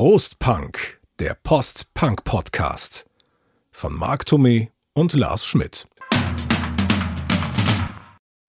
Prostpunk, der Post-Punk-Podcast von Marc Thomé und Lars Schmidt.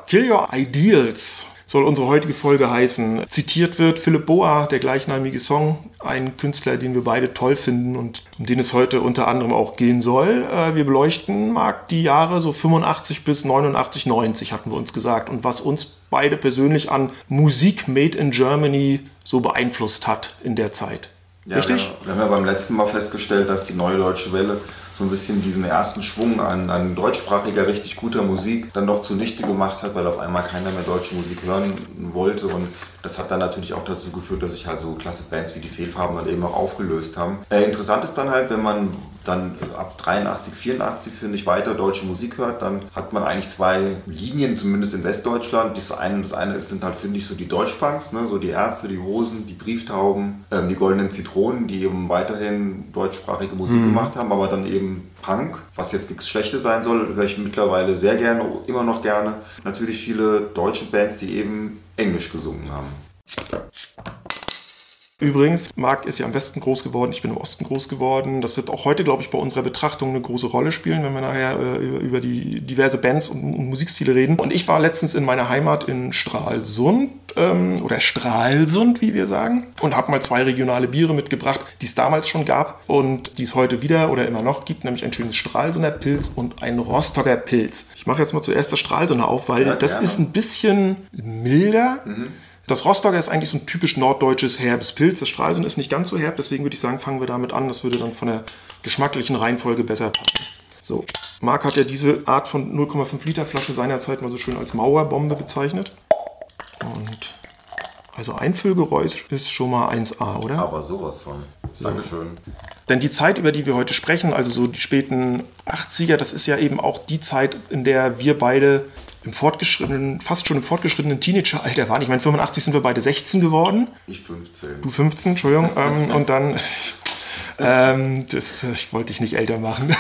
Kill Your Ideals soll unsere heutige Folge heißen. Zitiert wird Philipp Boa, der gleichnamige Song, ein Künstler, den wir beide toll finden und um den es heute unter anderem auch gehen soll. Äh, wir beleuchten, Marc, die Jahre so 85 bis 89, 90 hatten wir uns gesagt und was uns beide persönlich an Musik made in Germany so beeinflusst hat in der Zeit. Ja, Richtig? Wir, wir haben ja beim letzten Mal festgestellt, dass die neue deutsche Welle so ein bisschen diesen ersten Schwung an, an deutschsprachiger, richtig guter Musik dann doch zunichte gemacht hat, weil auf einmal keiner mehr deutsche Musik hören wollte. Und das hat dann natürlich auch dazu geführt, dass sich halt so klasse Bands wie die Fehlfarben dann eben auch aufgelöst haben. Äh, interessant ist dann halt, wenn man dann ab 83, 84, finde ich, weiter deutsche Musik hört, dann hat man eigentlich zwei Linien, zumindest in Westdeutschland. Das eine, das eine ist, sind halt, finde ich, so die Deutschpunks, ne? so die Ärzte, die Hosen, die Brieftauben, ähm, die goldenen Zitronen, die eben weiterhin deutschsprachige Musik mhm. gemacht haben, aber dann eben Punk, was jetzt nichts Schlechtes sein soll, höre ich mittlerweile sehr gerne, immer noch gerne. Natürlich viele deutsche Bands, die eben Englisch gesungen haben. Übrigens, Marc ist ja am Westen groß geworden, ich bin im Osten groß geworden. Das wird auch heute, glaube ich, bei unserer Betrachtung eine große Rolle spielen, wenn wir nachher äh, über die diverse Bands und, und, Musikstile reden. Und ich war letztens in meiner Heimat in Stralsund ähm, oder Stralsund, wie wir sagen, und habe mal zwei regionale Biere mitgebracht, die es damals schon gab und die es heute wieder oder immer noch gibt, nämlich ein schönes Stralsunder Pilz und ein Rostocker Pilz. Ich mache jetzt mal zuerst das Stralsunder auf, weil ja, das ist ein bisschen milder. Mhm das Rostocker ist eigentlich so ein typisch norddeutsches herbes Pilz. Das Stralsund ist nicht ganz so herb, deswegen würde ich sagen, fangen wir damit an. Das würde dann von der geschmacklichen Reihenfolge besser passen. So, Marc hat ja diese Art von 0,5 Liter Flasche seinerzeit mal so schön als Mauerbombe bezeichnet. Und also Einfüllgeräusch ist schon mal 1A, oder? Aber sowas von. Dankeschön. Denn die Zeit, über die wir heute sprechen, also so die späten 80er, das ist ja eben auch die Zeit, in der wir beide im fortgeschrittenen, fast schon im fortgeschrittenen Teenageralter waren. Ich meine, 85 sind wir beide 16 geworden. Ich 15. Du 15, Entschuldigung. ähm, und dann, ähm, das, ich wollte dich nicht älter machen.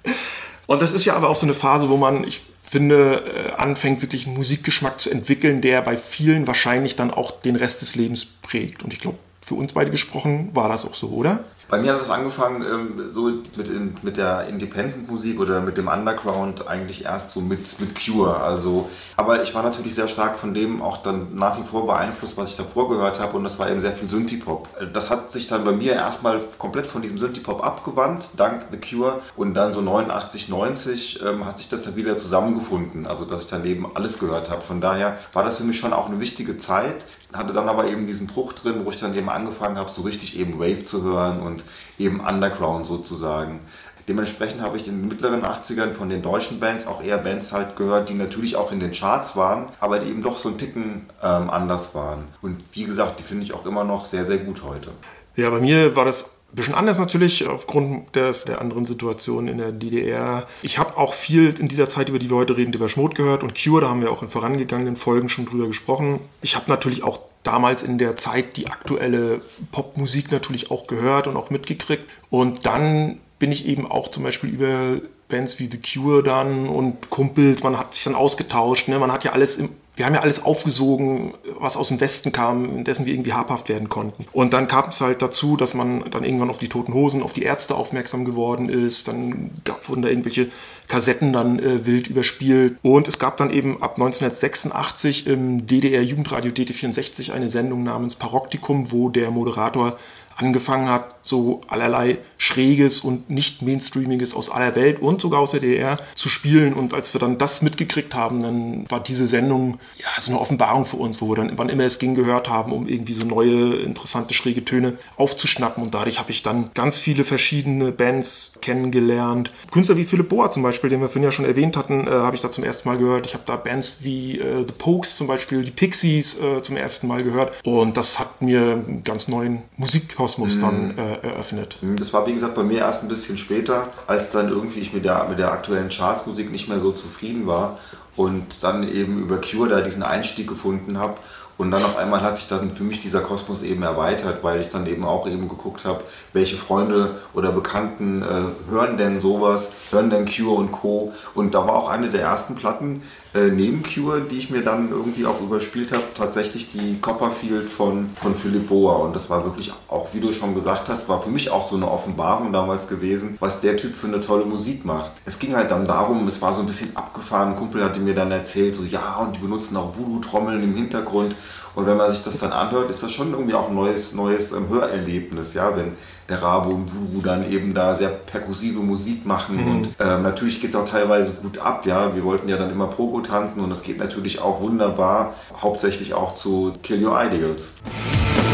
und das ist ja aber auch so eine Phase, wo man, ich finde, äh, anfängt wirklich einen Musikgeschmack zu entwickeln, der bei vielen wahrscheinlich dann auch den Rest des Lebens prägt. Und ich glaube, für uns beide gesprochen war das auch so, oder? Bei mir hat es angefangen ähm, so mit, in, mit der Independent-Musik oder mit dem Underground eigentlich erst so mit, mit Cure. Also, aber ich war natürlich sehr stark von dem auch dann nach wie vor beeinflusst, was ich davor gehört habe und das war eben sehr viel Synthie-Pop. Das hat sich dann bei mir erstmal komplett von diesem Synthie-Pop abgewandt, dank The Cure und dann so 89, 90 ähm, hat sich das dann wieder zusammengefunden, also dass ich dann eben alles gehört habe. Von daher war das für mich schon auch eine wichtige Zeit, hatte dann aber eben diesen Bruch drin, wo ich dann eben angefangen habe, so richtig eben Wave zu hören und eben Underground sozusagen. Dementsprechend habe ich in den mittleren 80ern von den deutschen Bands auch eher Bands halt gehört, die natürlich auch in den Charts waren, aber die eben doch so ein Ticken ähm, anders waren. Und wie gesagt, die finde ich auch immer noch sehr, sehr gut heute. Ja, bei mir war das bisschen anders natürlich aufgrund des, der anderen Situation in der DDR. Ich habe auch viel in dieser Zeit, über die wir heute reden, über Schmott gehört und Cure, da haben wir auch in vorangegangenen Folgen schon drüber gesprochen. Ich habe natürlich auch damals in der Zeit die aktuelle Popmusik natürlich auch gehört und auch mitgekriegt. Und dann bin ich eben auch zum Beispiel über Bands wie The Cure dann und Kumpels, man hat sich dann ausgetauscht, ne? man hat ja alles im wir haben ja alles aufgesogen, was aus dem Westen kam, dessen wir irgendwie habhaft werden konnten. Und dann kam es halt dazu, dass man dann irgendwann auf die Toten Hosen, auf die Ärzte aufmerksam geworden ist. Dann gab, wurden da irgendwelche Kassetten dann äh, wild überspielt. Und es gab dann eben ab 1986 im DDR-Jugendradio DT64 eine Sendung namens Paroktikum, wo der Moderator angefangen hat, so allerlei Schräges und nicht Mainstreamiges aus aller Welt und sogar aus der DDR zu spielen. Und als wir dann das mitgekriegt haben, dann war diese Sendung ja so eine Offenbarung für uns, wo wir dann, wann immer es ging, gehört haben, um irgendwie so neue, interessante, schräge Töne aufzuschnappen. Und dadurch habe ich dann ganz viele verschiedene Bands kennengelernt. Künstler wie Philipp Boa zum Beispiel, den wir vorhin ja schon erwähnt hatten, äh, habe ich da zum ersten Mal gehört. Ich habe da Bands wie äh, The Pokes zum Beispiel, die Pixies äh, zum ersten Mal gehört. Und das hat mir einen ganz neuen Musik Kosmos dann mhm. äh, eröffnet. Mhm, das war wie gesagt bei mir erst ein bisschen später, als dann irgendwie ich mit der, mit der aktuellen Chartsmusik nicht mehr so zufrieden war und dann eben über Cure da diesen Einstieg gefunden habe und dann auf einmal hat sich dann für mich dieser Kosmos eben erweitert, weil ich dann eben auch eben geguckt habe, welche Freunde oder Bekannten äh, hören denn sowas, hören denn Cure und Co. Und da war auch eine der ersten Platten äh, neben Cure, die ich mir dann irgendwie auch überspielt habe, tatsächlich die Copperfield von, von Philipp Boa. Und das war wirklich auch, wie du schon gesagt hast, war für mich auch so eine Offenbarung damals gewesen, was der Typ für eine tolle Musik macht. Es ging halt dann darum, es war so ein bisschen abgefahren. Ein Kumpel hatte mir dann erzählt, so ja, und die benutzen auch Voodoo-Trommeln im Hintergrund. Und wenn man sich das dann anhört, ist das schon irgendwie auch ein neues, neues ähm, Hörerlebnis, ja, wenn der Rabo und Voodoo dann eben da sehr perkussive Musik machen. Mhm. Und ähm, natürlich geht es auch teilweise gut ab, ja. Wir wollten ja dann immer Pogo tanzen und das geht natürlich auch wunderbar, hauptsächlich auch zu Kill Your Ideals.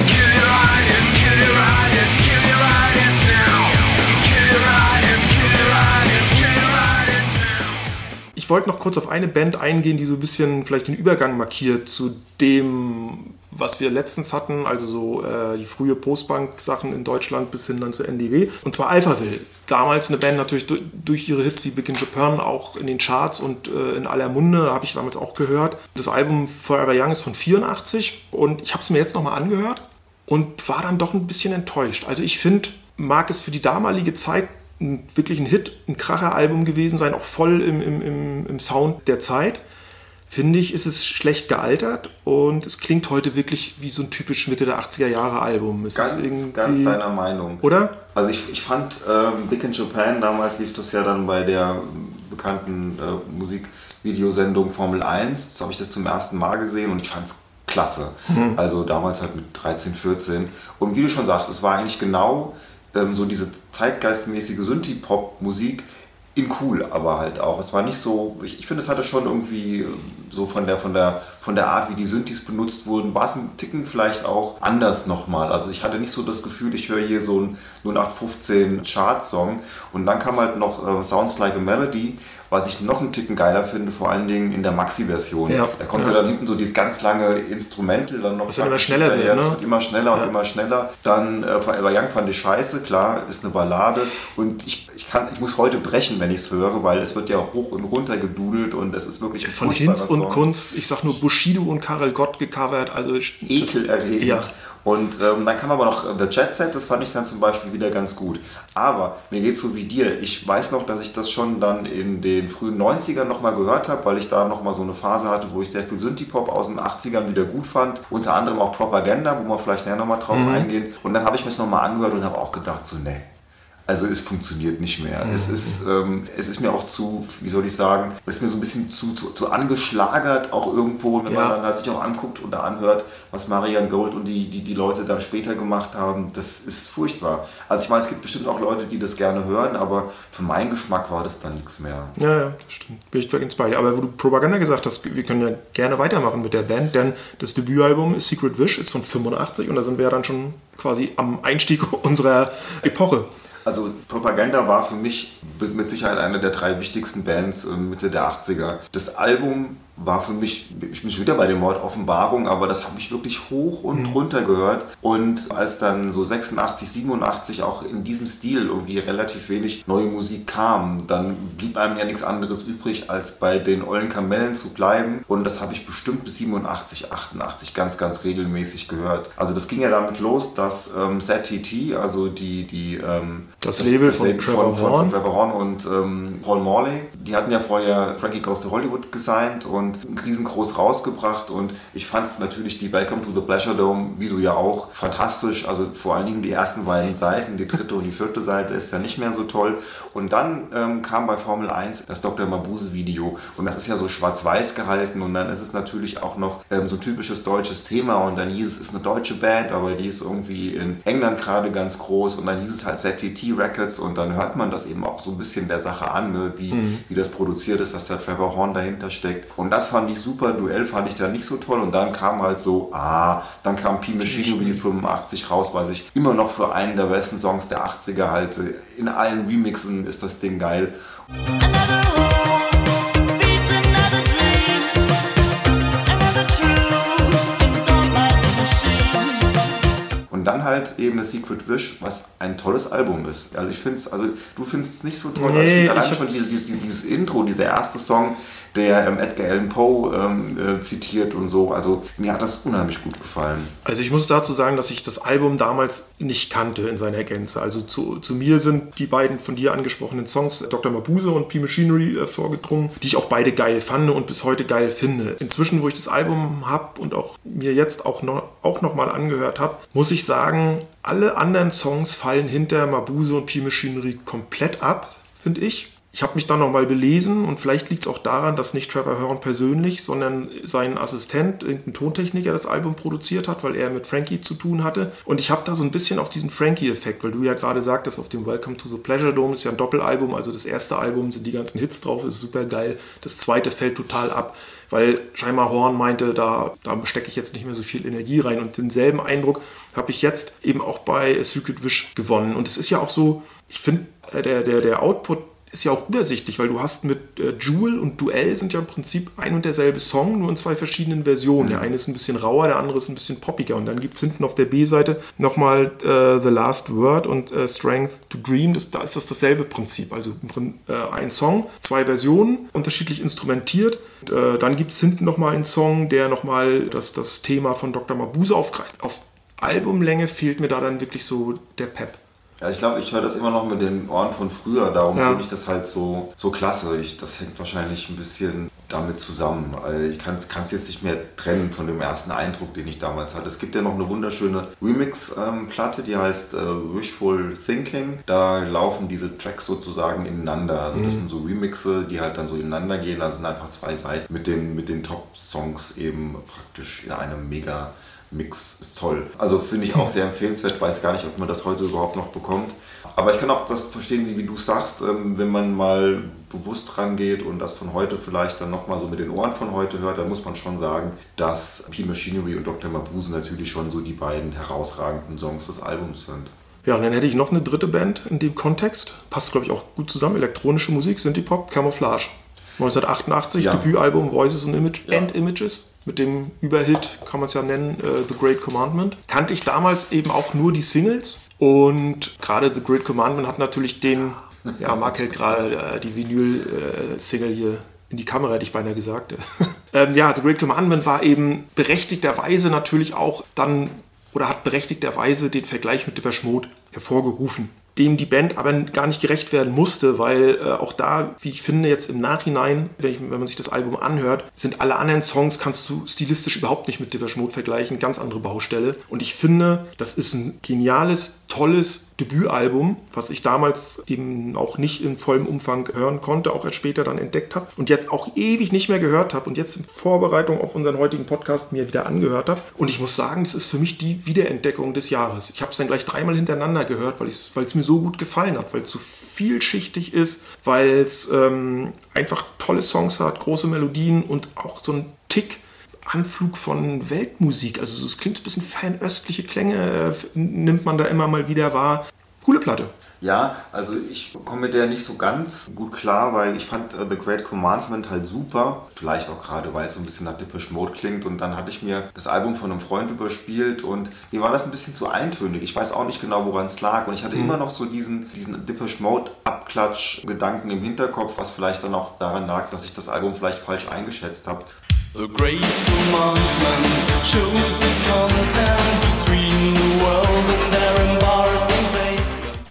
Kill your ideals, kill your ideals, kill your ideals wollte noch kurz auf eine Band eingehen, die so ein bisschen vielleicht den Übergang markiert zu dem, was wir letztens hatten, also so äh, die frühe Postbank-Sachen in Deutschland bis hin dann zur NDW. Und zwar Alphaville. Damals eine Band natürlich durch, durch ihre Hits wie Big in Japan auch in den Charts und äh, in aller Munde, habe ich damals auch gehört. Das Album Forever Young ist von 84 und ich habe es mir jetzt nochmal angehört und war dann doch ein bisschen enttäuscht. Also ich finde, mag es für die damalige Zeit ein, wirklich ein Hit, ein Kracher-Album gewesen sein, auch voll im, im, im, im Sound der Zeit finde ich, ist es schlecht gealtert und es klingt heute wirklich wie so ein typisch Mitte der 80er Jahre Album. Es ganz, ganz deiner Meinung. Oder? Also ich, ich fand ähm, Big in Japan, damals lief das ja dann bei der bekannten äh, Musikvideosendung Formel 1. Das habe ich das zum ersten Mal gesehen und ich fand es klasse. Mhm. Also damals halt mit 13, 14. Und wie du schon sagst, es war eigentlich genau ähm, so diese zeitgeistmäßige Synthie-Pop-Musik, in cool, aber halt auch. Es war nicht so, ich, ich finde, es hatte schon irgendwie so von der, von, der, von der Art, wie die Synthes benutzt wurden, war es ein Ticken vielleicht auch anders nochmal. Also ich hatte nicht so das Gefühl, ich höre hier so einen 0815 Chart-Song und dann kam halt noch äh, Sounds Like a Melody, was ich noch einen Ticken geiler finde, vor allen Dingen in der Maxi-Version. Ja. Da kommt ja. dann hinten so dieses ganz lange Instrumental, dann noch... Das wird immer schneller wird, ne? Das wird immer schneller ja. und immer schneller. Dann äh, Forever Young fand ich scheiße, klar, ist eine Ballade und ich, ich, kann, ich muss heute brechen, wenn ich es höre, weil es wird ja hoch und runter gedudelt und es ist wirklich Von Hinz und Kunst, ich sag nur Bushido und Karel Gott gecovert, also... Ekelerregend. Ja. Und ähm, dann kam aber noch The Jet Set, das fand ich dann zum Beispiel wieder ganz gut. Aber mir geht es so wie dir. Ich weiß noch, dass ich das schon dann in den frühen 90ern nochmal gehört habe, weil ich da nochmal so eine Phase hatte, wo ich sehr viel Synthie-Pop aus den 80ern wieder gut fand. Unter anderem auch Propaganda, wo wir vielleicht näher nochmal drauf mhm. eingehen. Und dann habe ich mir das nochmal angehört und habe auch gedacht, so, nee, also es funktioniert nicht mehr. Mhm. Es, ist, ähm, es ist mir auch zu, wie soll ich sagen, es ist mir so ein bisschen zu, zu, zu angeschlagert, auch irgendwo, wenn ja. man dann halt sich auch anguckt oder anhört, was Marian Gold und die, die, die Leute dann später gemacht haben. Das ist furchtbar. Also ich meine, es gibt bestimmt auch Leute, die das gerne hören, aber für meinen Geschmack war das dann nichts mehr. Ja, ja, das stimmt. Bin ich ganz bei dir. Aber wo du Propaganda gesagt hast, wir können ja gerne weitermachen mit der Band, denn das Debütalbum ist Secret Wish, ist von 85 und da sind wir ja dann schon quasi am Einstieg unserer Epoche. Also Propaganda war für mich mit Sicherheit eine der drei wichtigsten Bands äh, Mitte der 80er. Das Album war für mich, ich bin schon wieder bei dem Wort Offenbarung, aber das habe ich wirklich hoch und mhm. runter gehört. Und als dann so 86, 87 auch in diesem Stil irgendwie relativ wenig neue Musik kam, dann blieb einem ja nichts anderes übrig, als bei den ollen Kamellen zu bleiben. Und das habe ich bestimmt bis 87, 88 ganz, ganz regelmäßig gehört. Also das ging ja damit los, dass ähm, ZTT, also die, die ähm, das, das Label von, Trevor von, von, von, Trevor Horn und ähm, Paul Morley, die hatten ja vorher Frankie Goes to Hollywood gesigned und und riesengroß rausgebracht. Und ich fand natürlich die Welcome to the Pleasure Dome, wie du ja auch, fantastisch. Also vor allen Dingen die ersten beiden Seiten, die dritte und die vierte Seite ist ja nicht mehr so toll. Und dann ähm, kam bei Formel 1 das Dr. Mabuse Video und das ist ja so schwarz-weiß gehalten und dann ist es natürlich auch noch ähm, so ein typisches deutsches Thema und dann hieß es, es ist eine deutsche Band, aber die ist irgendwie in England gerade ganz groß und dann hieß es halt ZTT Records und dann hört man das eben auch so ein bisschen der Sache an, ne? wie, mhm. wie das produziert ist, dass der Trevor Horn dahinter steckt. Und das das fand ich super, Duell fand ich da nicht so toll und dann kam halt so, ah, dann kam Pi Machinery 85 raus, weiß ich immer noch für einen der besten Songs der 80er halte. In allen Remixen ist das Ding geil. Und dann halt eben das Secret Wish, was ein tolles Album ist. Also ich finde es, also du findest es nicht so toll, Nee, also ich finde allein schon dieses, dieses, dieses Intro, dieser erste Song, der ähm, Edgar Allan Poe ähm, äh, zitiert und so. Also mir hat das unheimlich gut gefallen. Also ich muss dazu sagen, dass ich das Album damals nicht kannte in seiner Gänze. Also zu, zu mir sind die beiden von dir angesprochenen Songs Dr. Mabuse und P-Machinery äh, vorgedrungen, die ich auch beide geil fand und bis heute geil finde. Inzwischen, wo ich das Album habe und auch mir jetzt auch noch, auch noch angehört habe, muss ich sagen, alle anderen Songs fallen hinter Mabuse und P-Machinery komplett ab, finde ich. Ich habe mich dann nochmal belesen und vielleicht liegt es auch daran, dass nicht Trevor Horn persönlich, sondern sein Assistent, irgendein Tontechniker, das Album produziert hat, weil er mit Frankie zu tun hatte. Und ich habe da so ein bisschen auch diesen Frankie-Effekt, weil du ja gerade sagtest, auf dem Welcome to the Pleasure Dome ist ja ein Doppelalbum, also das erste Album sind die ganzen Hits drauf, ist super geil. Das zweite fällt total ab, weil scheinbar Horn meinte, da, da stecke ich jetzt nicht mehr so viel Energie rein. Und denselben Eindruck habe ich jetzt eben auch bei A Secret Wish gewonnen. Und es ist ja auch so, ich finde, äh, der, der, der Output ist ja auch übersichtlich, weil du hast mit äh, Jewel und Duell sind ja im Prinzip ein und derselbe Song, nur in zwei verschiedenen Versionen. Der eine ist ein bisschen rauer, der andere ist ein bisschen poppiger. Und dann gibt es hinten auf der B-Seite nochmal äh, The Last Word und äh, Strength to Dream. Das, da ist das dasselbe Prinzip. Also äh, ein Song, zwei Versionen, unterschiedlich instrumentiert. Und, äh, dann gibt es hinten nochmal einen Song, der nochmal das, das Thema von Dr. Mabuse aufgreift. Auf Albumlänge fehlt mir da dann wirklich so der Pep. Ja, ich glaube, ich höre das immer noch mit den Ohren von früher, darum Ja. finde ich das halt so, so klasse. Ich, das hängt wahrscheinlich ein bisschen damit zusammen. Also ich kann es jetzt nicht mehr trennen von dem ersten Eindruck, den ich damals hatte. Es gibt ja noch eine wunderschöne Remix-Platte, die heißt äh, Wishful Thinking. Da laufen diese Tracks sozusagen ineinander. Also das sind so Remixe, die halt dann so ineinander gehen. Also sind einfach zwei Seiten mit den, mit den Top-Songs eben praktisch in einem mega Mix ist toll. Also finde ich auch sehr empfehlenswert. Weiß gar nicht, ob man das heute überhaupt noch bekommt. Aber ich kann auch das verstehen, wie, wie du sagst, ähm, wenn man mal bewusst rangeht und das von heute vielleicht dann nochmal so mit den Ohren von heute hört, dann muss man schon sagen, dass P-Machinery und Dr. Mabuse natürlich schon so die beiden herausragenden Songs des Albums sind. Ja, und dann hätte ich noch eine dritte Band in dem Kontext. Passt, glaube ich, auch gut zusammen. Elektronische Musik, Synthie Pop, Camouflage. 1988, Ja. Debütalbum Voices and, Image Ja. and Images. Mit dem Überhit, kann man es ja nennen, äh, The Great Commandment. Kannte ich damals eben auch nur die Singles. Und gerade The Great Commandment hat natürlich den, ja, Marc hält gerade äh, die Vinyl-Single hier in die Kamera, hätte ich beinahe gesagt. ähm, ja, The Great Commandment war eben berechtigterweise natürlich auch dann oder hat berechtigterweise den Vergleich mit Depeche Mode hervorgerufen, dem die Band aber gar nicht gerecht werden musste, weil äh, auch da, wie ich finde, jetzt im Nachhinein, wenn, ich, wenn man sich das Album anhört, sind alle anderen Songs, kannst du stilistisch überhaupt nicht mit Depeche Mode vergleichen, ganz andere Baustelle. Und ich finde, das ist ein geniales, tolles Debütalbum, was ich damals eben auch nicht in vollem Umfang hören konnte, auch erst später dann entdeckt habe und jetzt auch ewig nicht mehr gehört habe und jetzt in Vorbereitung auf unseren heutigen Podcast mir wieder angehört habe. Und ich muss sagen, es ist für mich die Wiederentdeckung des Jahres. Ich habe es dann gleich dreimal hintereinander gehört, weil es mir so gut gefallen hat, weil es so vielschichtig ist, weil es ähm, einfach tolle Songs hat, große Melodien und auch so ein Tick Anflug von Weltmusik. Also es klingt ein bisschen fernöstliche Klänge, äh, nimmt man da immer mal wieder wahr. Coole Platte. Ja, also ich komme mit der nicht so ganz gut klar, weil ich fand äh, The Great Commandment halt super. Vielleicht auch gerade, weil es so ein bisschen nach Depeche Mode klingt. Und dann hatte ich mir das Album von einem Freund überspielt und mir war das ein bisschen zu eintönig. Ich weiß auch nicht genau, woran es lag. Und ich hatte immer noch so diesen, diesen Depeche Mode Abklatsch-Gedanken im Hinterkopf, was vielleicht dann auch daran lag, dass ich das Album vielleicht falsch eingeschätzt habe. The great commandment shows the content between the world and their embarrassing.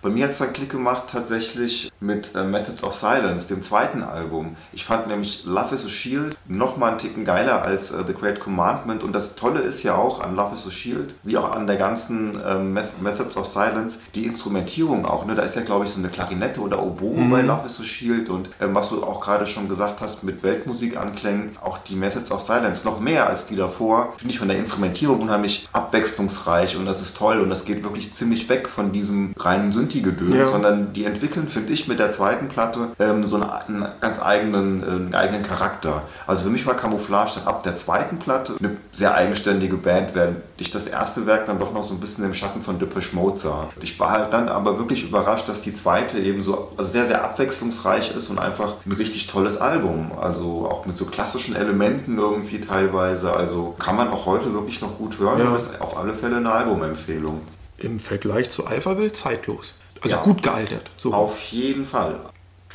Bei mir hat es dann Klick gemacht tatsächlich mit äh, Methods of Silence, dem zweiten Album. Ich fand nämlich Love is a Shield noch mal einen Ticken geiler als äh, The Great Commandment. Und das Tolle ist ja auch an Love is a Shield, wie auch an der ganzen Meth Methods of Silence, die Instrumentierung auch. Ne? Da ist ja, glaube ich, so eine Klarinette oder Oboe bei Love is a Shield. Und ähm, was du auch gerade schon gesagt hast, mit Weltmusikanklängen, auch die Methods of Silence noch mehr als die davor, finde ich von der Instrumentierung unheimlich abwechslungsreich. Und das ist toll. Und das geht wirklich ziemlich weg von diesem reinen Synthi-Gedöns, Ja. sondern die entwickeln, finde ich, mit der zweiten Platte ähm, so einen, einen ganz eigenen, äh, einen eigenen Charakter. Also für mich war Camouflage dann ab der zweiten Platte eine sehr eigenständige Band, während ich das erste Werk dann doch noch so ein bisschen im Schatten von Depeche Mode sah. Ich war halt dann aber wirklich überrascht, dass die zweite eben so also sehr, sehr abwechslungsreich ist und einfach ein richtig tolles Album. Also auch mit so klassischen Elementen irgendwie teilweise. Also kann man auch heute wirklich noch gut hören Ja. ist auf alle Fälle eine Albumempfehlung. im Vergleich zu Alphaville zeitlos. Also Ja. gut gealtert. So. Auf jeden Fall.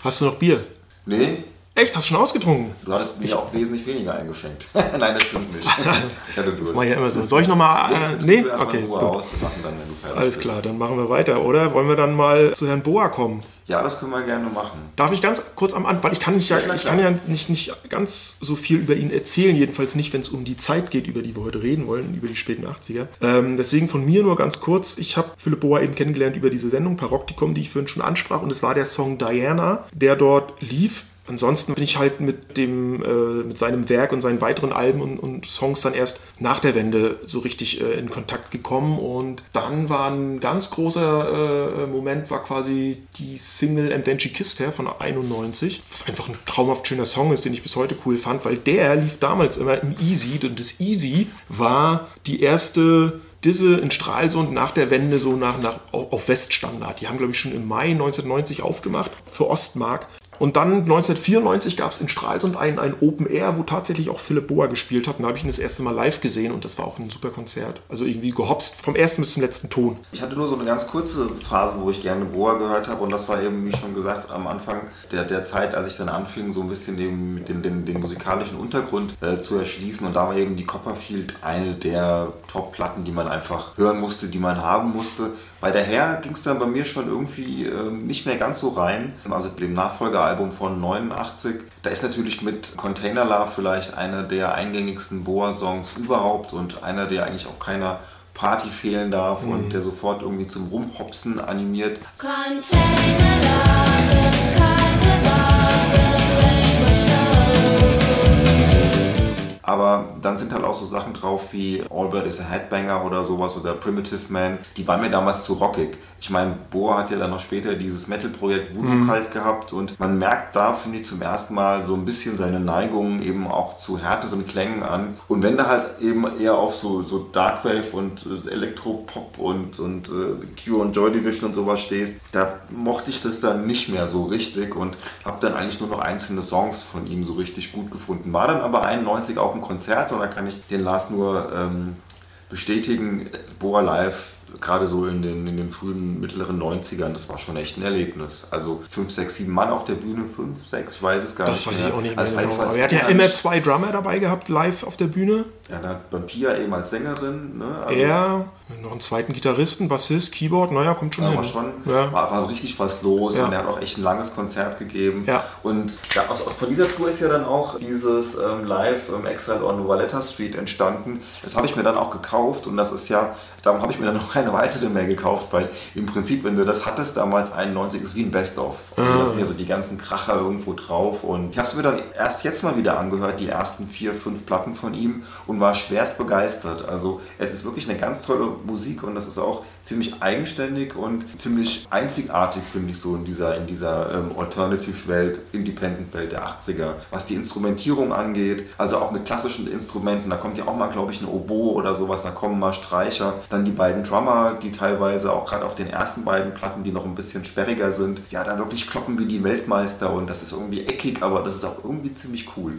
Hast du noch Bier? Nee, Echt? Hast du schon ausgetrunken? du hattest mir auch wesentlich weniger eingeschenkt. Nein, das stimmt nicht. Ich hatte Durst. Mach ja immer so. Soll ich nochmal. Äh, nee? Okay, gut. aus und machen dann, wenn du fertig Alles bist. klar, dann machen wir weiter, oder? Wollen wir dann mal zu Herrn Boa kommen? Ja, das können wir gerne machen. Darf ich ganz kurz am Anfang, weil ich kann, nicht, ja, ich kann ja nicht, nicht ganz so viel über ihn erzählen, jedenfalls nicht, wenn es um die Zeit geht, über die wir heute reden wollen, über die späten 80er. Ähm, deswegen von mir nur ganz kurz, ich habe Philipp Boa eben kennengelernt über diese Sendung Paroktikum, die ich vorhin schon ansprach, und es war der Song Diana, der dort lief. Ansonsten bin ich halt mit dem, äh, mit seinem Werk und seinen weiteren Alben und, und Songs dann erst nach der Wende so richtig äh, in Kontakt gekommen und dann war ein ganz großer äh, Moment, war quasi die Single And Then She Kissed Her von 91, was einfach ein traumhaft schöner Song ist, den ich bis heute cool fand, weil der lief damals immer im Easy und das Easy war die erste Disse in Stralsund nach der Wende so nach, nach auf Weststandard. Die haben, glaube ich, schon im Mai 1990 aufgemacht für Ostmark. Und dann 1994 gab es in Stralsund ein, ein Open Air, wo tatsächlich auch Philipp Boa gespielt hat. Und da habe ich ihn das erste Mal live gesehen und das war auch ein super Konzert. Also irgendwie gehopst vom ersten bis zum letzten Ton. Ich hatte nur so eine ganz kurze Phase, wo ich gerne Boa gehört habe und das war eben, wie schon gesagt, am Anfang der, der Zeit, als ich dann anfing, so ein bisschen den, den, den, den musikalischen Untergrund äh, zu erschließen und da war eben die Copperfield eine der Top-Platten, die man einfach hören musste, die man haben musste. Bei der Hair ging es dann bei mir schon irgendwie ähm, nicht mehr ganz so rein. Also dem Nachfolgealbum von 89, da ist natürlich mit Container Love vielleicht einer der eingängigsten Boa-Songs überhaupt und einer, der eigentlich auf keiner Party fehlen darf und der sofort irgendwie zum Rumhopsen animiert. Container love is Aber dann sind halt auch so Sachen drauf wie Albert is a Headbanger oder sowas oder Primitive Man. Die waren mir damals zu rockig. Ich meine, Boa hat ja dann noch später dieses Metal-Projekt Voodoo Cult gehabt und man merkt da, finde ich, zum ersten Mal so ein bisschen seine Neigungen eben auch zu härteren Klängen an. Und wenn du halt eben eher auf so, so Darkwave und äh, Elektropop und, und äh, Cure und Joy Division und sowas stehst, da mochte ich das dann nicht mehr so richtig und habe dann eigentlich nur noch einzelne Songs von ihm so richtig gut gefunden. War dann aber 91 auf dem Konzert und da kann ich den Lars nur ähm, bestätigen, Boa Live, gerade so in den, in den frühen, mittleren 90ern, das war schon echt ein Erlebnis. Also 5, 6, 7 Mann auf der Bühne, 5, 6, ich weiß es gar Das nicht weiß ich auch nicht mehr. Also genau. Aber er hat ja immer zwei Drummer dabei gehabt, live auf der Bühne. Ja, da hat Pia eben als Sängerin, ne? Also, Er, noch einen zweiten Gitarristen, Bassist, Keyboard, naja, kommt schon Da hin. war schon, Ja. war, war richtig was los Ja. und er hat auch echt ein langes Konzert gegeben. Ja. Und ja, aus, von dieser Tour ist ja dann auch dieses ähm, Live ähm, Exile on Valletta Street entstanden. Das habe ich mir dann auch gekauft und das ist ja, darum habe ich mir dann noch keine weitere mehr gekauft, weil im Prinzip, wenn du das hattest damals 91, ist wie ein Best-of. Also Ah. da sind ja so die ganzen Kracher irgendwo drauf und ich habe es mir dann erst jetzt mal wieder angehört, die ersten vier, fünf Platten von ihm und war schwerst begeistert. Also es ist wirklich eine ganz tolle Musik und das ist auch ziemlich eigenständig und ziemlich einzigartig, finde ich, so in dieser, in dieser ähm, Alternative-Welt, Independent-Welt der 80er. Was die Instrumentierung angeht, also auch mit klassischen Instrumenten, da kommt ja auch mal, glaube ich, eine Oboe oder sowas, da kommen mal Streicher. Dann die beiden Drummer, die teilweise auch gerade auf den ersten beiden Platten, die noch ein bisschen sperriger sind, ja, da wirklich kloppen wie die Weltmeister und das ist irgendwie eckig, aber das ist auch irgendwie ziemlich cool.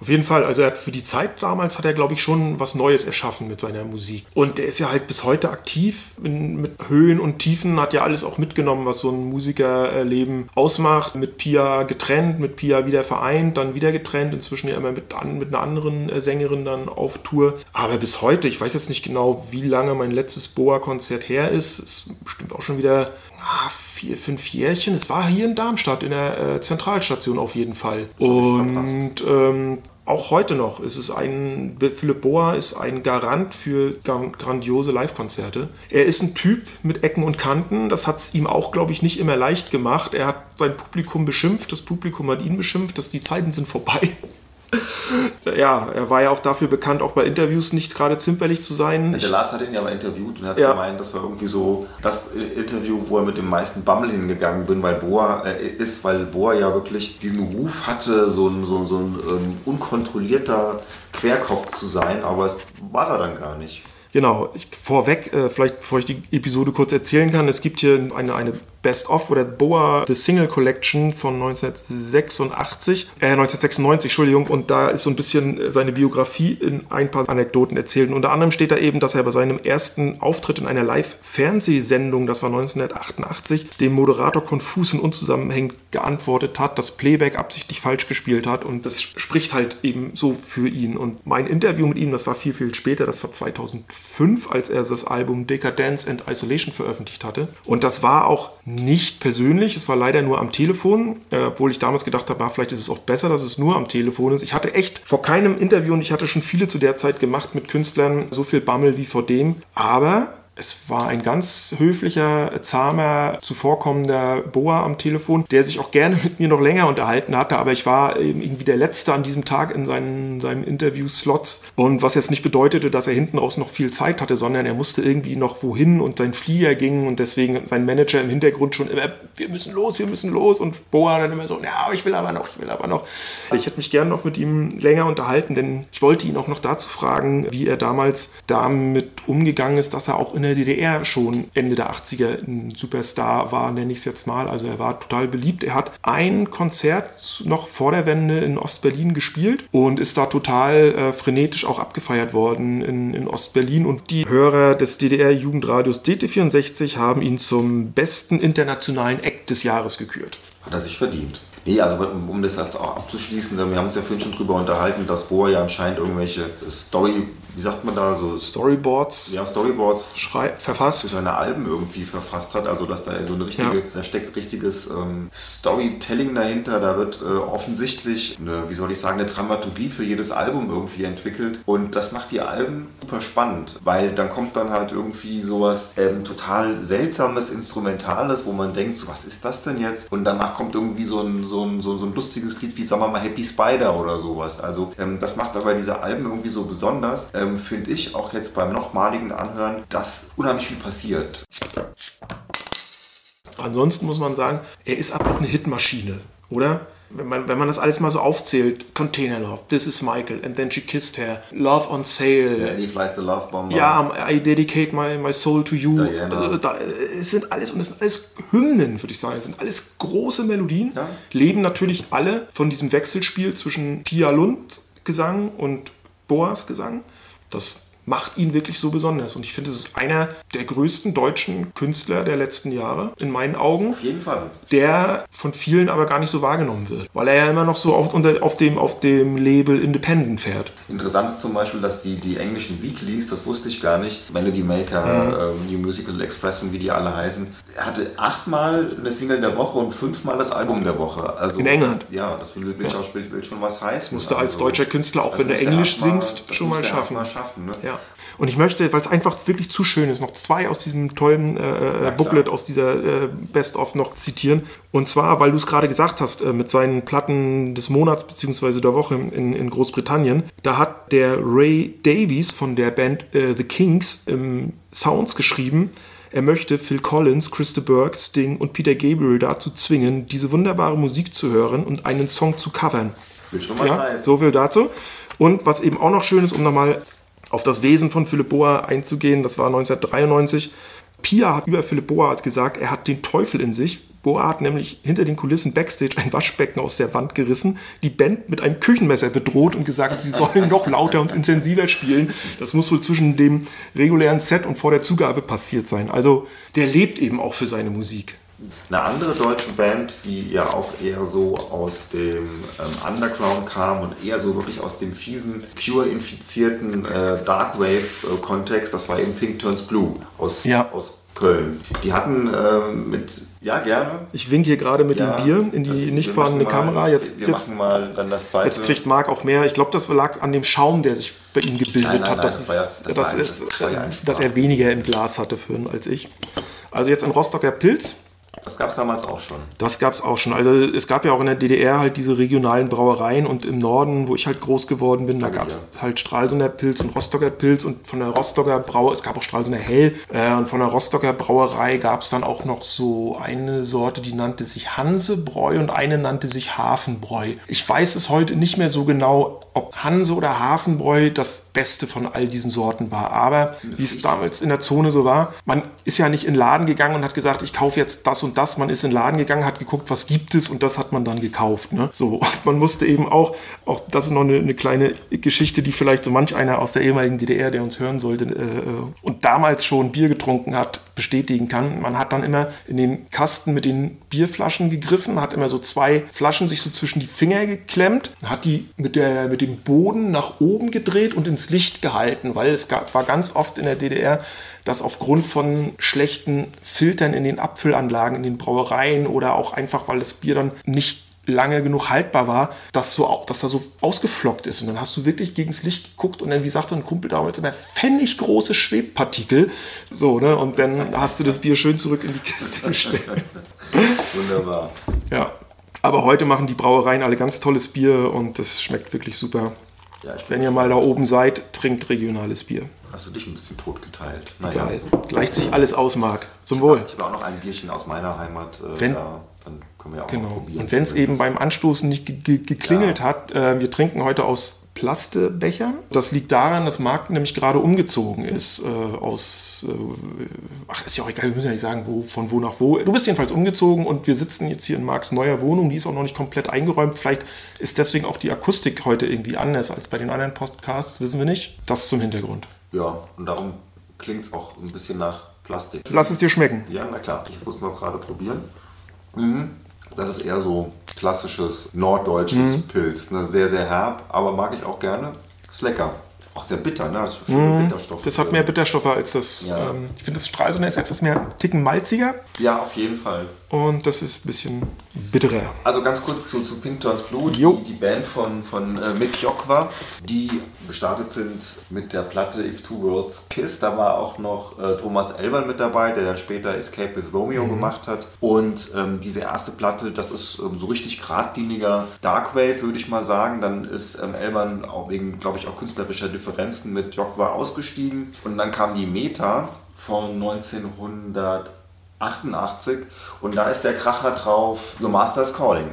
Auf jeden Fall, also er hat für die Zeit damals hat er, glaube ich, schon was Neues erschaffen mit seiner Musik. Und er ist ja halt bis heute aktiv in, mit Höhen und Tiefen, hat ja alles auch mitgenommen, was so ein Musikerleben ausmacht. Mit Pia getrennt, mit Pia wieder vereint, dann wieder getrennt, inzwischen ja immer mit, an, mit einer anderen äh, Sängerin dann auf Tour. Aber bis heute, ich weiß jetzt nicht genau, wie lange mein letztes Boa-Konzert her ist, ist bestimmt auch schon wieder ah, vier, fünf Jährchen. Es war hier in Darmstadt, in der äh, Zentralstation auf jeden Fall. Und ähm, auch heute noch ist es ein, Philipp Boa ist ein Garant für gran- grandiose Live-Konzerte. Er ist ein Typ mit Ecken und Kanten. Das hat es ihm auch, glaube ich, nicht immer leicht gemacht. Er hat sein Publikum beschimpft, das Publikum hat ihn beschimpft, dass die Zeiten sind vorbei. Ja, er war ja auch dafür bekannt, auch bei Interviews nicht gerade zimperlich zu sein. Der Lars hat ihn ja mal interviewt und hat Ja. gemeint, das war irgendwie so das Interview, wo er mit dem meisten Bammel hingegangen bin, weil Boa äh, ist, weil Boa ja wirklich diesen Ruf hatte, so ein, so, so ein ähm, unkontrollierter Querkopf zu sein, aber es war er dann gar nicht. Genau, ich, vorweg, äh, vielleicht bevor ich die Episode kurz erzählen kann, es gibt hier eine, eine Best of oder Boa The Single Collection von 1986, äh 1996, Entschuldigung, und da ist so ein bisschen seine Biografie in ein paar Anekdoten erzählt. Und unter anderem steht da eben, dass er bei seinem ersten Auftritt in einer Live-Fernsehsendung, das war 1988, dem Moderator konfus und unzusammenhängend geantwortet hat, das Playback absichtlich falsch gespielt hat und das spricht halt eben so für ihn. Und mein Interview mit ihm, das war viel, viel später, das war 2005, als er das Album Decadence and Isolation veröffentlicht hatte. Und das war auch nicht persönlich, es war leider nur am Telefon, äh, obwohl ich damals gedacht habe, na, vielleicht ist es auch besser, dass es nur am Telefon ist. Ich hatte echt vor keinem Interview, und ich hatte schon viele zu der Zeit gemacht mit Künstlern, so viel Bammel wie vor dem. Aber es war ein ganz höflicher, zahmer, zuvorkommender Boa am Telefon, der sich auch gerne mit mir noch länger unterhalten hatte, aber ich war irgendwie der Letzte an diesem Tag in seinen, seinen Interview-Slots. Und was jetzt nicht bedeutete, dass er hinten raus noch viel Zeit hatte, sondern er musste irgendwie noch wohin und sein Flieger ging und deswegen sein Manager im Hintergrund schon immer, wir müssen los, wir müssen los. Und Boa dann immer so, ja, ich will aber noch, ich will aber noch. Ich hätte mich gerne noch mit ihm länger unterhalten, denn ich wollte ihn auch noch dazu fragen, wie er damals damit umgegangen ist, dass er auch in der DDR schon Ende der 80er ein Superstar war, nenne ich es jetzt mal. Also er war total beliebt. Er hat ein Konzert noch vor der Wende in Ostberlin gespielt und ist da total äh, frenetisch auch abgefeiert worden in, in Ostberlin. Und die Hörer des DDR-Jugendradios DT64 haben ihn zum besten internationalen Act des Jahres gekürt. Hat er sich verdient. Nee, also um um das jetzt auch abzuschließen, wir haben uns ja vorhin schon drüber unterhalten, dass Boa ja anscheinend irgendwelche Story, wie sagt man da, so Storyboards ja, Storyboards schrei für verfasst. seine Alben irgendwie verfasst hat. Also dass da so eine richtige, Ja. da steckt richtiges ähm, Storytelling dahinter. Da wird äh, offensichtlich eine, wie soll ich sagen, eine Dramaturgie für jedes Album irgendwie entwickelt. Und das macht die Alben super spannend, weil dann kommt dann halt irgendwie sowas ähm, total seltsames, instrumentales, wo man denkt, so was ist das denn jetzt? Und danach kommt irgendwie so ein, so ein, so, so ein lustiges Lied wie, sagen wir mal, Happy Spider oder sowas. Also ähm, das macht aber diese Alben irgendwie so besonders, ähm, finde ich auch jetzt beim nochmaligen Anhören, dass unheimlich viel passiert. Ansonsten muss man sagen, er ist aber auch eine Hitmaschine, oder? Wenn man, wenn man das alles mal so aufzählt, Container Love, This is Michael, and then she kissed her, Love on Sale, Annie Flies the Love Bomb. ja, um, I dedicate my, my soul to you. Diana. Also, da, es sind alles, und es sind alles Hymnen, würde ich sagen. Es sind alles große Melodien, Ja. leben natürlich alle von diesem Wechselspiel zwischen Pia Lunds Gesang und Boas Gesang. Das macht ihn wirklich so besonders. Und ich finde, es ist einer der größten deutschen Künstler der letzten Jahre, in meinen Augen Auf jeden Fall. der von vielen aber gar nicht so wahrgenommen wird, weil er ja immer noch so auf, unter, auf, dem, auf dem Label Independent fährt. Interessant ist zum Beispiel, dass die, die englischen Weeklies, das wusste ich gar nicht, Melody Maker, ähm, New Musical Express und wie die alle heißen, er hatte achtmal eine Single der Woche und fünfmal das Album der Woche. Also, In England? Ja, das will, will, ich auch, will, will schon was heißen. musst du als Also, deutscher Künstler, auch das wenn du Englisch mal- singst, das schon mal schaffen. Mal schaffen ne? Ja. Und ich möchte, weil es einfach wirklich zu schön ist, noch zwei aus diesem tollen äh, Booklet, aus dieser äh, Best-of noch zitieren. Und zwar, weil du es gerade gesagt hast, äh, mit seinen Platten des Monats bzw. der Woche in, in Großbritannien, da hat der Ray Davies von der Band äh, The Kings im Sounds geschrieben, er möchte Phil Collins, Christa Burke, Sting und Peter Gabriel dazu zwingen, diese wunderbare Musik zu hören und einen Song zu covern. Will schon was Ja, heißen. so viel dazu. Und was eben auch noch schön ist, um nochmal auf das Wesen von Philipp Boa einzugehen, das war 1993. Pia hat über Philipp Boa hat gesagt, er hat den Teufel in sich. Boa hat nämlich hinter den Kulissen Backstage ein Waschbecken aus der Wand gerissen, die Band mit einem Küchenmesser bedroht und gesagt, sie sollen noch lauter und intensiver spielen. Das muss wohl zwischen dem regulären Set und vor der Zugabe passiert sein. Also der lebt eben auch für seine Musik. Eine andere deutsche Band, die ja auch eher so aus dem ähm, Underground kam und eher so wirklich aus dem fiesen, Cure-infizierten äh, Darkwave-Kontext, das war eben Pink Turns Blue aus, Ja. aus Köln. Die hatten ähm, mit, ja gerne. Ich winke hier gerade mit Ja, dem Bier in die also nicht vorhandene mal- Kamera. Jetzt, wir jetzt machen mal dann das zweite. Jetzt kriegt Marc auch mehr. Ich glaube, das lag an dem Schaum, der sich bei ihm gebildet Nein, nein, hat. nein, dass, das ja- das das ja ein äh, dass er weniger im Glas hatte für als ich. Also jetzt ein Rostocker Pilz. Das gab es damals auch schon. Das gab es auch schon. Also es gab ja auch in der DDR halt diese regionalen Brauereien und im Norden, wo ich halt groß geworden bin, da gab es halt Stralsunder Pilz und Rostocker Pilz und von der Rostocker Brauerei, es gab auch Stralsunder Hell äh, und von der Rostocker Brauerei gab es dann auch noch so eine Sorte, die nannte sich Hansebräu und eine nannte sich Hafenbräu. Ich weiß es heute nicht mehr so genau ob Hanse oder Hafenbräu das Beste von all diesen Sorten war. Aber wie es damals in der Zone so war, man ist ja nicht in den Laden gegangen und hat gesagt, ich kaufe jetzt das und das. Man ist in den Laden gegangen, hat geguckt, was gibt es und das hat man dann gekauft. Ne? So, und man musste eben auch, auch das ist noch eine, eine kleine Geschichte, die vielleicht so manch einer aus der ehemaligen DDR, der uns hören sollte äh, und damals schon Bier getrunken hat, bestätigen kann. Man hat dann immer in den Kasten mit den Bierflaschen gegriffen, hat immer so zwei Flaschen sich so zwischen die Finger geklemmt, hat die mit, der, mit dem Boden nach oben gedreht und ins Licht gehalten, weil es gab, war ganz oft in der DDR, dass aufgrund von schlechten Filtern in den Abfüllanlagen, in den Brauereien oder auch einfach, weil das Bier dann nicht lange genug haltbar war, dass, so, dass da so ausgeflockt ist. Und dann hast du wirklich gegen das Licht geguckt und dann, wie sagte ein Kumpel damals, immer pfennig große Schwebpartikel. So, ne? Und dann hast du das Bier schön zurück in die Kiste gestellt. Wunderbar. Ja. Aber heute machen die Brauereien alle ganz tolles Bier und das schmeckt wirklich super. Ja, ich Wenn ihr mal da oben seid, trinkt regionales Bier. Hast du dich ein bisschen totgeteilt? Naja. Geil. Gleicht sich alles aus, Marc. Zum Wohl. Ich habe auch noch ein Bierchen aus meiner Heimat. Äh, Wenn- da, dann können wir auch Genau. probieren. Und wenn es eben beim Anstoßen nicht ge ge geklingelt Ja. hat, äh, wir trinken heute aus Plastebechern. Das liegt daran, dass Marc nämlich gerade umgezogen ist äh, aus, äh, ach ist ja auch egal, wir müssen ja nicht sagen, wo, von wo nach wo. Du bist jedenfalls umgezogen und wir sitzen jetzt hier in Marcs neuer Wohnung, die ist auch noch nicht komplett eingeräumt. Vielleicht ist deswegen auch die Akustik heute irgendwie anders als bei den anderen Podcasts, wissen wir nicht. Das zum Hintergrund. Ja, und darum klingt es auch ein bisschen nach Plastik. Lass es dir schmecken. Ja, na klar, ich muss mal gerade probieren. Mhm. Das ist eher so klassisches norddeutsches Mhm. Pilz. Ne? Sehr, sehr herb, aber mag ich auch gerne. Ist lecker. Auch sehr bitter, ne? Das. Mhm. Das hat mehr Bitterstoffe als das. Ja. Ähm, ich finde, das Stralsunder ist etwas mehr Ticken malziger Ja, auf jeden Fall. Und das ist ein bisschen bitterer. Also ganz kurz zu, zu Pink Turns Blue, Jo. die, die Band von, von äh, Mick Jokwa, die gestartet sind mit der Platte If Two Worlds Kiss. Da war auch noch äh, Thomas Elbern mit dabei, der dann später Escape with Romeo Mhm. gemacht hat. Und ähm, diese erste Platte, das ist ähm, so richtig geradliniger Darkwave, würde ich mal sagen. Dann ist ähm, Elbern auch wegen, glaube ich, auch künstlerischer Differenzen mit Jokwa ausgestiegen. Und dann kam die Meta von 1988 und da ist der Kracher drauf Your Master's Calling.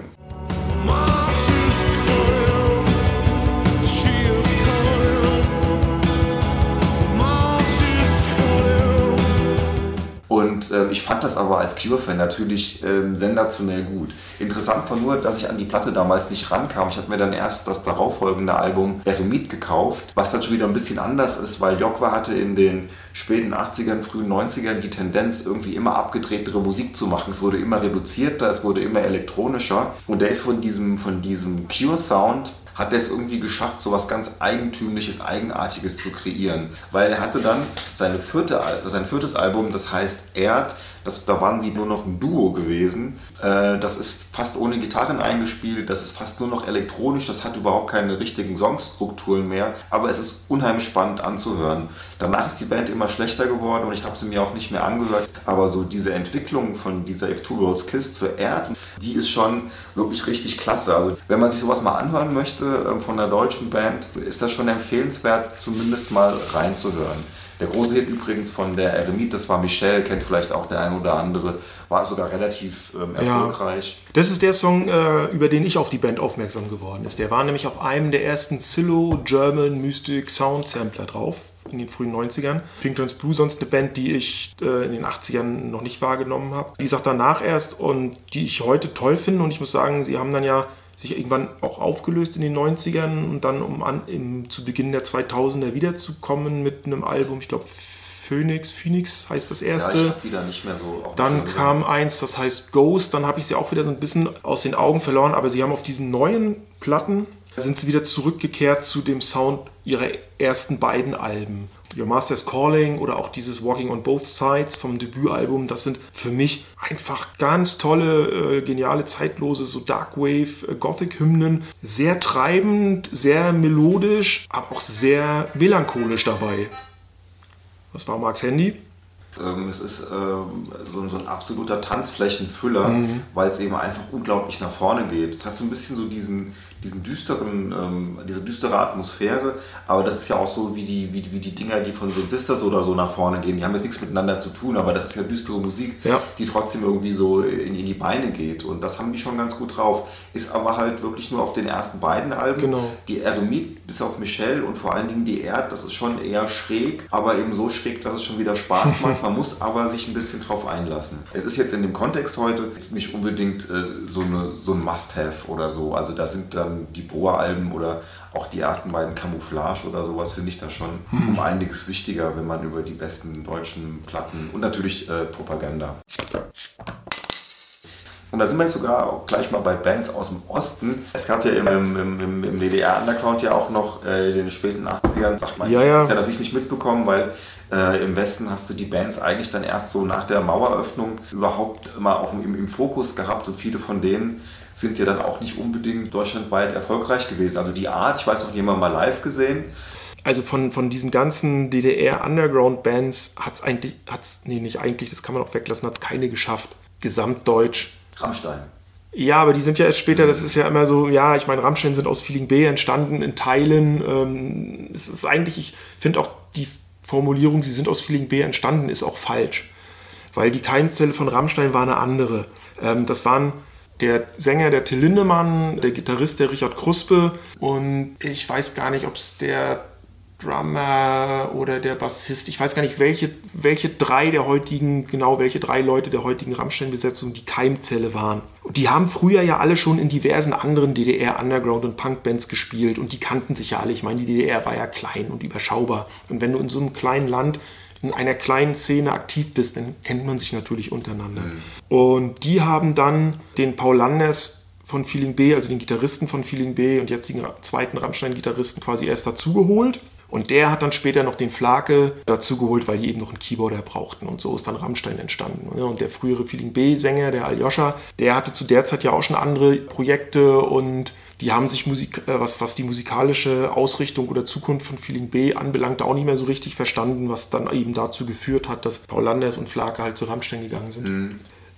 Ähm, ich fand das aber als Cure-Fan natürlich ähm, sensationell gut. Interessant war nur, dass ich an die Platte damals nicht rankam. Ich habe mir dann erst das darauffolgende Album Eremit gekauft, was dann schon wieder ein bisschen anders ist, weil Jokwa hatte in den späten 80ern, frühen 90ern die Tendenz, irgendwie immer abgedrehtere Musik zu machen. Es wurde immer reduzierter, es wurde immer elektronischer. Und der ist von diesem, von diesem Cure-Sound hat er es irgendwie geschafft, so was ganz Eigentümliches, Eigenartiges zu kreieren. Weil er hatte dann seine vierte, sein viertes Album, das heißt Erd, das, da waren die nur noch ein Duo gewesen. Äh, das ist fast ohne Gitarren eingespielt, das ist fast nur noch elektronisch, das hat überhaupt keine richtigen Songstrukturen mehr, aber es ist unheimlich spannend anzuhören. Danach ist die Band immer schlechter geworden und ich habe sie mir auch nicht mehr angehört, aber so diese Entwicklung von dieser If Two Worlds Kiss zur Erd, die ist schon wirklich richtig klasse. Also wenn man sich sowas mal anhören möchte ähm, von einer deutschen Band, ist das schon empfehlenswert, zumindest mal reinzuhören. Der große Hit übrigens von der Eremit, das war Michelle, kennt vielleicht auch der ein oder andere, war sogar relativ ähm, erfolgreich. Das ist der Song, äh, über den ich auf die Band aufmerksam geworden ist. Der war nämlich auf einem der ersten Zillow German Mystic Sound Sampler drauf. In den frühen 90ern. Pink Turns Blue, sonst eine Band, die ich äh, in den 80ern noch nicht wahrgenommen habe. Wie gesagt, danach erst und die ich heute toll finde. Und ich muss sagen, sie haben dann ja sich irgendwann auch aufgelöst in den 90ern und dann, um an, im, zu Beginn der 2000er wiederzukommen mit einem Album, ich glaube Phoenix, Phoenix heißt das Ja, erste. habe die da nicht mehr so Dann kam gehabt. eins, das heißt Ghost. Dann habe ich sie auch wieder so ein bisschen aus den Augen verloren. Aber sie haben auf diesen neuen Platten, sind sie wieder zurückgekehrt zu dem Sound ihrer ersten beiden Alben. Your Master's Calling oder auch dieses Walking on Both Sides vom Debütalbum, das sind für mich einfach ganz tolle, äh, geniale, zeitlose, so Darkwave, äh, Gothic-Hymnen. Sehr treibend, sehr melodisch, aber auch sehr melancholisch dabei. Das war Marks Handy. Ähm, es ist ähm, so, so ein absoluter Tanzflächenfüller, Mhm. weil es eben einfach unglaublich nach vorne geht. Es hat so ein bisschen so diesen, diesen düsteren, ähm, diese düstere Atmosphäre, aber das ist ja auch so wie die, wie, die- wie die Dinger, die von den Sisters oder so nach vorne gehen. Die haben jetzt nichts miteinander zu tun, aber das ist ja düstere Musik, Ja. die trotzdem irgendwie so in, in die Beine geht. Und das haben die schon ganz gut drauf. Ist aber halt wirklich nur auf den ersten beiden Alben. Genau. Die Eremit bis auf Michelle und vor allen Dingen die Erd, das ist schon eher schräg, aber eben so schräg, dass es schon wieder Spaß macht. Man muss aber sich ein bisschen drauf einlassen. Es ist jetzt in dem Kontext heute nicht unbedingt äh, so, eine, so ein Must-Have oder so. Also da sind dann die Boa-Alben oder auch die ersten beiden Camouflage oder sowas, finde ich da schon um einiges wichtiger, wenn man über die besten deutschen Platten und natürlich äh, Propaganda. Und da sind wir jetzt sogar auch gleich mal bei Bands aus dem Osten. Es gab ja im, im, im, im DDR-Underground ja auch noch äh, in den späten 80ern, sagt man, Ja, ja. hab's ja natürlich nicht mitbekommen, weil äh, im Westen hast du die Bands eigentlich dann erst so nach der Maueröffnung überhaupt immer auch im, im Fokus gehabt und viele von denen sind ja dann auch nicht unbedingt deutschlandweit erfolgreich gewesen. Also die Art, ich weiß noch, jemand mal live gesehen. Also von, von diesen ganzen DDR-Underground-Bands hat es eigentlich, hat's, nee, nicht eigentlich, das kann man auch weglassen, hat es keine geschafft. Gesamtdeutsch. Rammstein. Ja, aber die sind ja erst später, das ist ja immer so, ja, ich meine, Rammstein sind aus Feeling B entstanden in Teilen. Ähm, es ist eigentlich, ich finde auch die Formulierung, sie sind aus Feeling B entstanden, ist auch falsch. Weil die Keimzelle von Rammstein war eine andere. Ähm, das waren der Sänger, der Till Lindemann, der Gitarrist, der Richard Kruspe und ich weiß gar nicht, ob es der Drummer oder der Bassist, ich weiß gar nicht, welche, welche drei der heutigen, genau welche drei Leute der heutigen Rammstein-Besetzung die Keimzelle waren. Und die haben früher ja alle schon in diversen anderen DDR-Underground- und Punk-Bands gespielt und die kannten sich ja alle. Ich meine, die DDR war ja klein und überschaubar. Und wenn du in so einem kleinen Land in einer kleinen Szene aktiv bist, dann kennt man sich natürlich untereinander. Und die haben dann den Paul Landers von Feeling B, also den Gitarristen von Feeling B und jetzigen zweiten Rammstein-Gitarristen quasi erst dazugeholt. Und der hat dann später noch den Flake dazugeholt, weil die eben noch einen Keyboarder brauchten. Und so ist dann Rammstein entstanden. ne? Und der frühere Feeling B-Sänger, der Aljoscha, der hatte zu der Zeit ja auch schon andere Projekte und die haben sich Musik, äh, was, was die musikalische Ausrichtung oder Zukunft von Feeling B anbelangt, auch nicht mehr so richtig verstanden, was dann eben dazu geführt hat, dass Paul Landers und Flake halt zu Rammstein gegangen sind.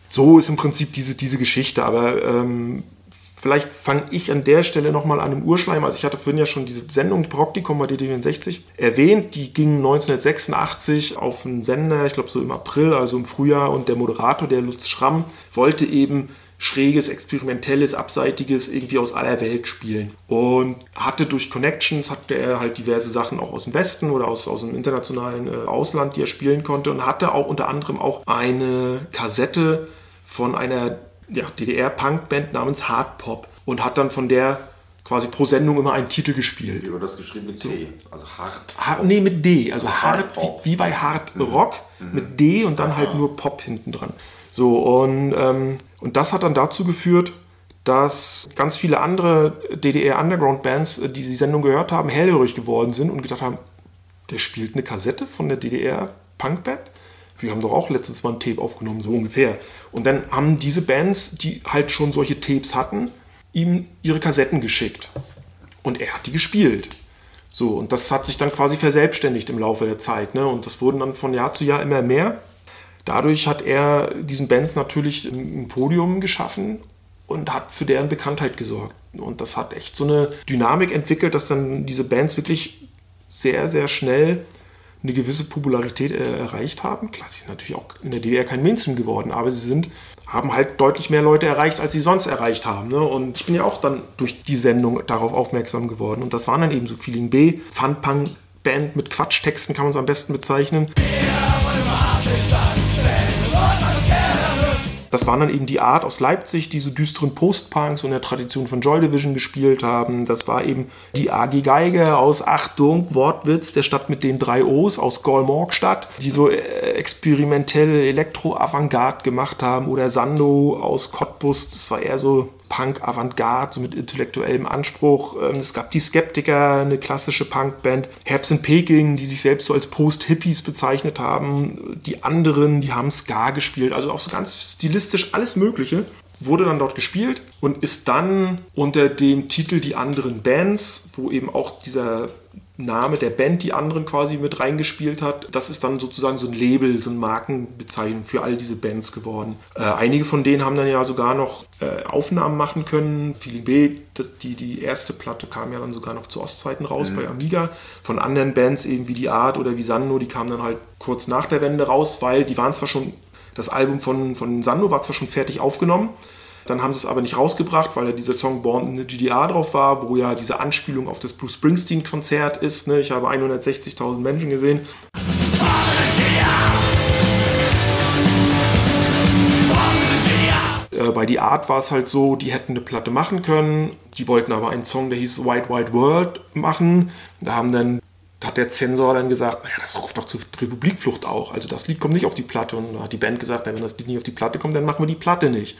So ist im Prinzip diese, diese Geschichte, aber ähm, vielleicht fange ich an der Stelle nochmal an im Urschleim. Also ich hatte vorhin ja schon diese Sendung Praktikum bei DD64 erwähnt. Die ging 1986 auf einen Sender, ich glaube so im April, also im Frühjahr. Und der Moderator, der Lutz Schramm, wollte eben schräges, experimentelles, abseitiges irgendwie aus aller Welt spielen. Und hatte durch Connections, hatte er halt diverse Sachen auch aus dem Westen oder aus, aus dem internationalen äh, Ausland, die er spielen konnte. Und hatte auch unter anderem auch eine Kassette von einer ja, DDR-Punk-Band namens Hard Pop. Und hat dann von der quasi pro Sendung immer einen Titel gespielt. Wie wird das geschrieben mit T? Also hart. Hard, nee, mit D. Also Also hart, Hard Pop. wie, wie bei Hard Rock mit D und dann halt nur Pop hinten dran. So, und, ähm, und das hat dann dazu geführt, dass ganz viele andere DDR-Underground-Bands, äh, die die Sendung gehört haben, hellhörig geworden sind und gedacht haben, der spielt eine Kassette von der DDR-Punkband. Wir haben doch auch letztens mal ein Tape aufgenommen, so ungefähr. Und dann haben diese Bands, die halt schon solche Tapes hatten, ihm ihre Kassetten geschickt. Und er hat die gespielt. So, und das hat sich dann quasi verselbstständigt im Laufe der Zeit. Ne? Und das wurden dann von Jahr zu Jahr immer mehr. Dadurch hat er diesen Bands natürlich ein Podium geschaffen und hat für deren Bekanntheit gesorgt. Und das hat echt so eine Dynamik entwickelt, dass dann diese Bands wirklich sehr, sehr schnell eine gewisse Popularität äh, erreicht haben. Klar, sie sind natürlich auch in der DDR kein Mainstream geworden, aber sie sind, haben halt deutlich mehr Leute erreicht, als sie sonst erreicht haben. Ne? Und ich bin ja auch dann durch die Sendung darauf aufmerksam geworden. Und das waren dann eben so Feeling B, Fun-Punk-Band mit Quatschtexten, kann man es am besten bezeichnen. Das waren dann eben die Art aus Leipzig, die so düsteren Post-Punks und der Tradition von Joy Division gespielt haben. Das war eben die AG Geige aus Achtung, Wortwitz, der Stadt mit den drei O's aus Golmorgstadt, die so äh, experimentelle Elektro-Avantgarde gemacht haben. Oder Sando aus Cottbus, das war eher so Punk-Avantgarde, so mit intellektuellem Anspruch. Ähm, Es gab die Skeptiker, eine klassische Punkband. Herbst in Peking, die sich selbst so als Post-Hippies bezeichnet haben. Die anderen, die haben Ska gespielt. Also auch so ganz stilistisch alles Mögliche. Wurde dann dort gespielt und ist dann unter dem Titel Die anderen Bands, wo eben auch dieser Name der Band die anderen quasi mit reingespielt hat. Das ist dann sozusagen so ein Label, so eine Markenbezeichnung für all diese Bands geworden. Äh, einige von denen haben dann ja sogar noch äh, Aufnahmen machen können. Feeling B, das, die, die erste Platte kam ja dann sogar noch zu Ostzeiten raus bei Amiga. Von anderen Bands eben wie die Art oder wie Sanno, die kamen dann halt kurz nach der Wende raus, weil die waren zwar schon, das Album von, von Sanno war zwar schon fertig aufgenommen, dann haben sie es aber nicht rausgebracht, weil ja dieser Song Born in the GDR drauf war, wo ja diese Anspielung auf das Bruce Springsteen-Konzert ist. Ne? Ich habe 160.000 Menschen gesehen. Äh, bei Die Art war es halt so, die hätten eine Platte machen können. Die wollten aber einen Song, der hieß White White World machen. Da haben dann hat der Zensor dann gesagt, naja, das ruft doch zur Republikflucht auch. Also das Lied kommt nicht auf die Platte. Und dann hat die Band gesagt, wenn das Lied nicht auf die Platte kommt, dann machen wir die Platte nicht.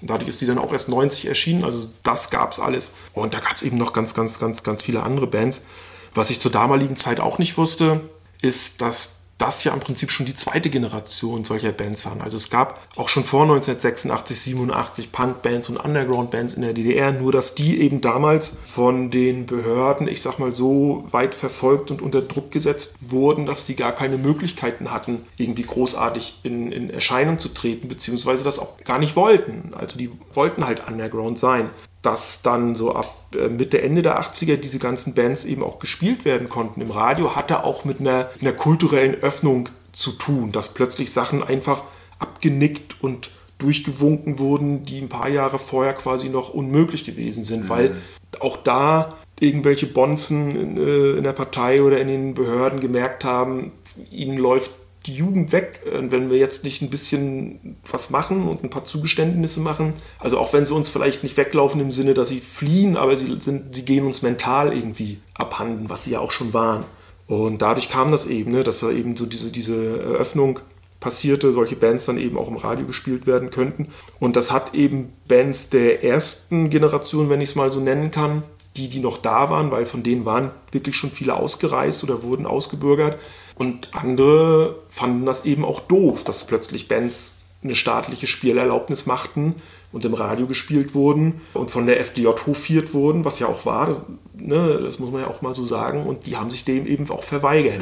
Dadurch ist die dann auch erst 90 erschienen. Also das gab es alles. Und da gab es eben noch ganz, ganz, ganz, ganz viele andere Bands. Was ich zur damaligen Zeit auch nicht wusste, ist, dass das ja im Prinzip schon die zweite Generation solcher Bands waren. Also es gab auch schon vor 1986, 87 Punk-Bands und Underground-Bands in der DDR, nur dass die eben damals von den Behörden, ich sag mal so, weit verfolgt und unter Druck gesetzt wurden, dass sie gar keine Möglichkeiten hatten, irgendwie großartig in, in Erscheinung zu treten, beziehungsweise das auch gar nicht wollten. Also die wollten halt Underground sein dass dann so ab äh, Mitte, Ende der 80er diese ganzen Bands eben auch gespielt werden konnten. Im Radio, hatte auch mit einer, einer kulturellen Öffnung zu tun, dass plötzlich Sachen einfach abgenickt und durchgewunken wurden, die ein paar Jahre vorher quasi noch unmöglich gewesen sind, weil auch da irgendwelche Bonzen in, äh, in der Partei oder in den Behörden gemerkt haben, ihnen läuft die Jugend weg, äh, wenn wir jetzt nicht ein bisschen was machen und ein paar Zugeständnisse machen. Also auch wenn sie uns vielleicht nicht weglaufen im Sinne, dass sie fliehen, aber sie, sind, sie gehen uns mental irgendwie abhanden, was sie ja auch schon waren. Und dadurch kam das eben, ne, dass da eben so diese, diese Eröffnung passierte, solche Bands dann eben auch im Radio gespielt werden könnten. Und das hat eben Bands der ersten Generation, wenn ich es mal so nennen kann, die, die noch da waren, weil von denen waren wirklich schon viele ausgereist oder wurden ausgebürgert. Und andere fanden das eben auch doof, dass plötzlich Bands eine staatliche Spielerlaubnis machten und im Radio gespielt wurden und von der FDJ hofiert wurden, was ja auch war, das, ne, das muss man ja auch mal so sagen. Und die haben sich dem eben auch verweigert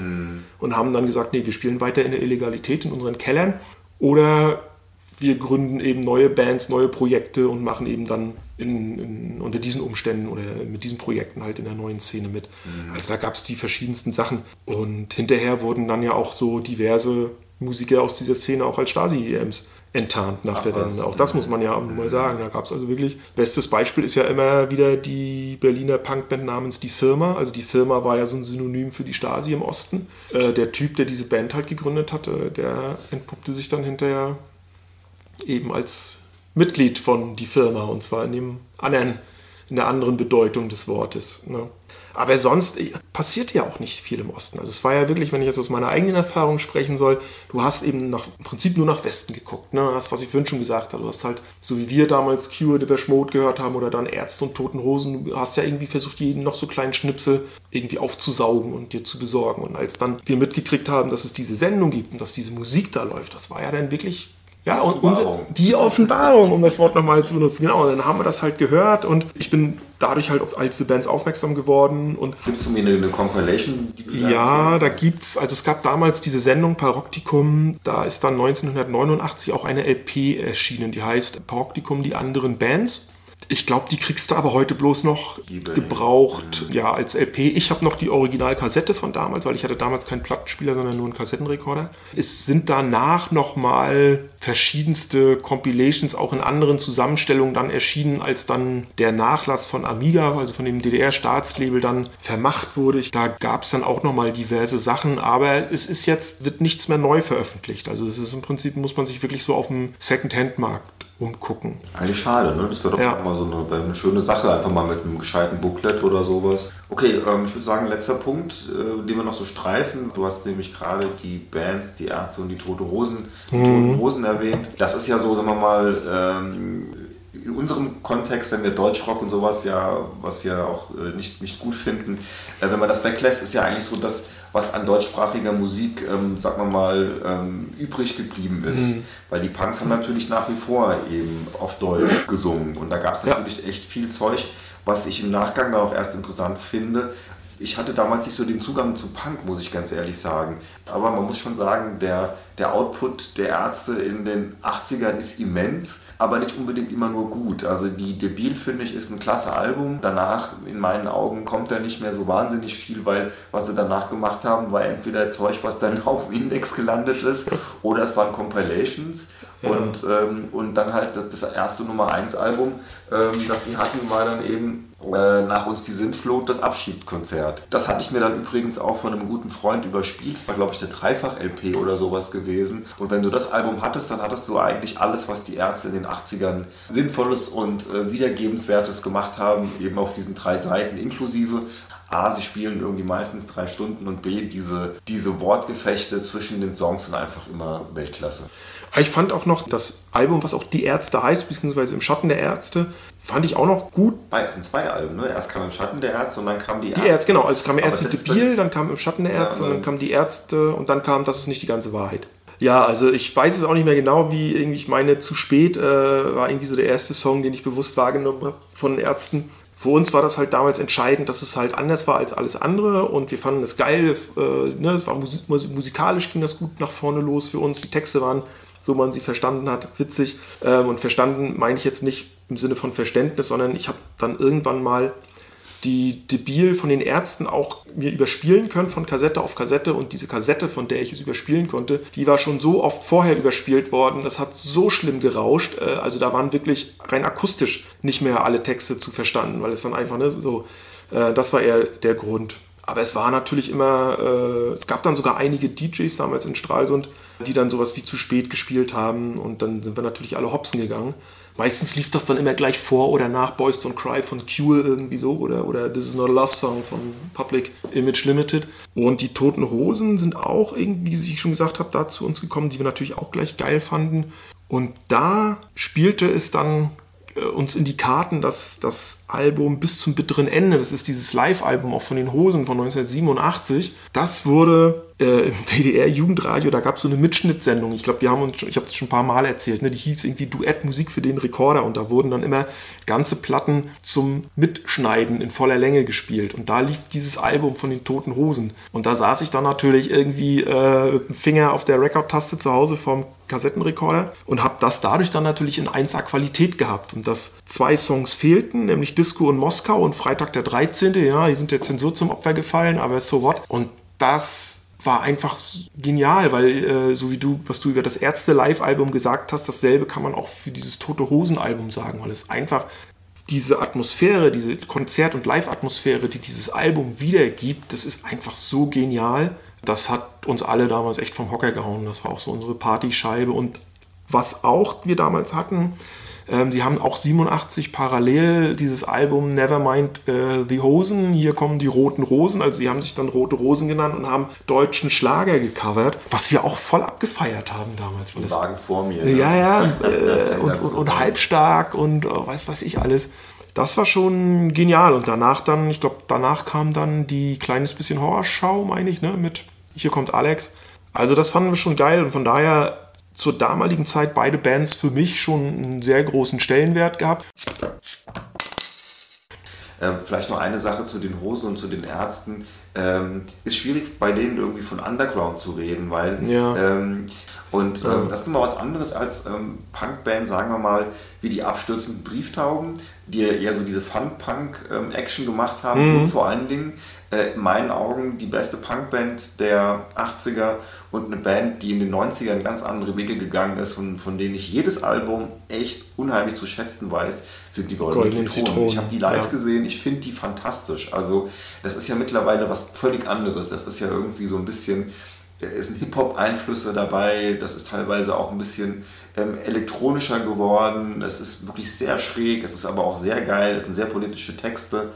und haben dann gesagt, nee, wir spielen weiter in der Illegalität in unseren Kellern oder wir gründen eben neue Bands, neue Projekte und machen eben dann in, in, unter diesen Umständen oder mit diesen Projekten halt in der neuen Szene mit. Also da gab es die verschiedensten Sachen. Und hinterher wurden dann ja auch so diverse Musiker aus dieser Szene auch als Stasi-EMs enttarnt nach der was? Wende. Auch das muss man ja mal sagen. Da gab es also wirklich, bestes Beispiel ist ja immer wieder die Berliner Punkband namens Die Firma. Also die Firma war ja so ein Synonym für die Stasi im Osten. Äh, der Typ, der diese Band halt gegründet hatte, der entpuppte sich dann hinterher eben als Mitglied von die Firma und zwar in dem anderen, in der anderen Bedeutung des Wortes. Ne? Aber sonst äh, passiert ja auch nicht viel im Osten. Also es war ja wirklich, wenn ich jetzt aus meiner eigenen Erfahrung sprechen soll, du hast eben nach, im Prinzip nur nach Westen geguckt. Ne? Das, was ich vorhin schon gesagt habe. Du hast halt, so wie wir damals Cure, Depeche Mode gehört haben oder dann Ärzte und Toten Hosen, du hast ja irgendwie versucht, jeden noch so kleinen Schnipsel irgendwie aufzusaugen und dir zu besorgen. Und als dann wir mitgekriegt haben, dass es diese Sendung gibt und dass diese Musik da läuft, das war ja dann wirklich ja, und Offenbarung. unsere, die Offenbarung, um das Wort nochmal zu benutzen. Genau, und dann haben wir das halt gehört und ich bin dadurch halt auf all diese Bands aufmerksam geworden und Gibst du mir eine, eine Compilation? Ja, da gibt's, also es gab damals diese Sendung Paroktikum, da ist dann 1989 auch eine LP erschienen, die heißt Paroktikum, die anderen Bands. Ich glaube, die kriegst du aber heute bloß noch eBay. gebraucht, ja, als LP. Ich habe noch die Originalkassette von damals, weil ich hatte damals keinen Plattenspieler, sondern nur einen Kassettenrekorder. Es sind danach nochmal verschiedenste Compilations auch in anderen Zusammenstellungen dann erschienen, als dann der Nachlass von Amiga, also von dem DDR-Staatslabel dann vermacht wurde. Da gab es dann auch nochmal diverse Sachen, aber es ist jetzt, wird nichts mehr neu veröffentlicht. Also es ist im Prinzip, muss man sich wirklich so auf dem Second-Hand-Markt umgucken. Eigentlich schade, ne? Das wäre doch Ja. auch mal so eine, eine schöne Sache, einfach mal mit einem gescheiten Booklet oder sowas. Okay, ähm, ich würde sagen, letzter Punkt, äh, den wir noch so streifen. Du hast nämlich gerade die Bands, die Ärzte und die Tote Hosen, die Toten Hosen erwähnt. Das ist ja so, sagen wir mal, ähm, in unserem Kontext, wenn wir Deutschrock und sowas ja, was wir auch äh, nicht, nicht gut finden, äh, wenn man das weglässt, ist ja eigentlich so das, was an deutschsprachiger Musik, ähm, sagen wir mal, ähm, übrig geblieben ist. Weil die Punks haben natürlich nach wie vor eben auf Deutsch gesungen. Und da gab es Ja. natürlich echt viel Zeug, was ich im Nachgang dann auch erst interessant finde. Ich hatte damals nicht so den Zugang zu Punk, muss ich ganz ehrlich sagen. Aber man muss schon sagen, der, der Output der Ärzte in den 80ern ist immens, aber nicht unbedingt immer nur gut. Also die Debil, finde ich, ist ein klasse Album. Danach, in meinen Augen, kommt da nicht mehr so wahnsinnig viel, weil was sie danach gemacht haben, war entweder Zeug, was dann auf dem Index gelandet ist, oder es waren Compilations. Und, ähm, und dann halt das, das erste Nummer 1 Album, ähm, das sie hatten, war dann eben äh, nach uns die Sintflut das Abschiedskonzert. Das hatte ich mir dann übrigens auch von einem guten Freund überspielt. Das war, glaube ich, der Dreifach-LP oder sowas gewesen. Und wenn du das Album hattest, dann hattest du eigentlich alles, was die Ärzte in den 80ern Sinnvolles und äh, Wiedergebenswertes gemacht haben, eben auf diesen drei Seiten inklusive A, sie spielen irgendwie meistens drei Stunden und B, diese, diese Wortgefechte zwischen den Songs sind einfach immer Weltklasse. Aber Ich fand auch noch das Album, was auch Die Ärzte heißt, beziehungsweise Im Schatten der Ärzte, fand ich auch noch gut. Es sind zwei Alben, ne? Erst kam im Schatten der Ärzte und dann kam die Die Ärzte, genau. Also es kam erst die Debil, dann kam Im Schatten der Ärzte, Ja, und dann kam Die Ärzte und dann kam Das ist nicht die ganze Wahrheit. Ja, also ich weiß es auch nicht mehr genau, wie irgendwie, ich meine, zu spät äh, war irgendwie so der erste Song, den ich bewusst wahrgenommen habe von den Ärzten. Für uns war das halt damals entscheidend, dass es halt anders war als alles andere und wir fanden es geil. Äh, ne? Es war mus- musikalisch ging das gut nach vorne los für uns. Die Texte waren, so man sie verstanden hat, witzig. Ähm, und verstanden meine ich jetzt nicht im Sinne von Verständnis, sondern ich habe dann irgendwann mal die Debil von den Ärzten auch mir überspielen können von Kassette auf Kassette. Und diese Kassette, von der ich es überspielen konnte, die war schon so oft vorher überspielt worden, das hat so schlimm gerauscht, äh, also da waren wirklich rein akustisch nicht mehr alle Texte zu verstanden, weil es dann einfach ne, so, äh, das war eher der Grund. Aber es war natürlich immer, äh, es gab dann sogar einige DJs damals in Stralsund, die dann sowas wie zu spät gespielt haben und dann sind wir natürlich alle hopsen gegangen. Meistens lief das dann immer gleich vor oder nach Boys Don't Cry von Cure irgendwie so oder, oder This is not a Love Song von Public Image Limited. Und die Toten Hosen sind auch irgendwie, wie ich schon gesagt habe, da zu uns gekommen, die wir natürlich auch gleich geil fanden. Und da spielte es dann uns in die Karten, dass das Album bis zum bitteren Ende, das ist dieses Live-Album auch von den Hosen von 1987, das wurde äh, im DDR-Jugendradio, da gab es so eine Mitschnittsendung. Ich glaube, wir haben uns, ich habe das schon ein paar Mal erzählt, ne? die hieß irgendwie Duett Musik für den Rekorder und da wurden dann immer ganze Platten zum Mitschneiden in voller Länge gespielt und da lief dieses Album von den Toten Hosen und da saß ich dann natürlich irgendwie äh, mit dem Finger auf der Rekordtaste zu Hause vom Kassettenrekorder und habe das dadurch dann natürlich in 1A Qualität gehabt. Und dass zwei Songs fehlten, nämlich Disco und Moskau und Freitag der 13. Ja, die sind der Zensur zum Opfer gefallen, aber so what. Und das war einfach genial, weil äh, so wie du, was du über das Ärzte-Live-Album gesagt hast, dasselbe kann man auch für dieses Tote Hosen-Album sagen, weil es einfach diese Atmosphäre, diese Konzert- und Live-Atmosphäre, die dieses Album wiedergibt, das ist einfach so genial. Das hat uns alle damals echt vom Hocker gehauen. Das war auch so unsere Partyscheibe. Und was auch wir damals hatten, ähm, sie haben auch 87 parallel dieses Album Nevermind äh, the Hosen. Hier kommen die roten Rosen. Also sie haben sich dann Rote Rosen genannt und haben deutschen Schlager gecovert, was wir auch voll abgefeiert haben damals. Das, Wagen vor mir. ja, ja, äh, und, und, und halbstark und äh, weiß was ich alles. Das war schon genial. Und danach dann, ich glaube, danach kam dann die kleines bisschen Horrorschau, meine ich, ne, mit Hier kommt Alex. Also das fanden wir schon geil und von daher zur damaligen Zeit beide Bands für mich schon einen sehr großen Stellenwert gehabt. Ähm, vielleicht noch eine Sache zu den Hosen und zu den Ärzten. Ähm, ist schwierig bei denen irgendwie von Underground zu reden, weil Ja. ähm, und ähm, das ist immer was anderes als ähm, Punkband, sagen wir mal, wie die abstürzenden Brieftauben, die ja eher so diese Fun-Punk-Action gemacht haben und vor allen Dingen äh, in meinen Augen die beste Punkband der 80er und eine Band, die in den 90ern ganz andere Wege gegangen ist und von denen ich jedes Album echt unheimlich zu schätzen weiß, sind die Goldenen, Goldenen Zitronen. Zitronen, Ich habe die live ja. gesehen, ich finde die fantastisch. Also das ist ja mittlerweile was völlig anderes. Das ist ja irgendwie so ein bisschen, da sind Hip-Hop-Einflüsse dabei, das ist teilweise auch ein bisschen ähm, elektronischer geworden. Es ist wirklich sehr schräg, es ist aber auch sehr geil, es sind sehr politische Texte.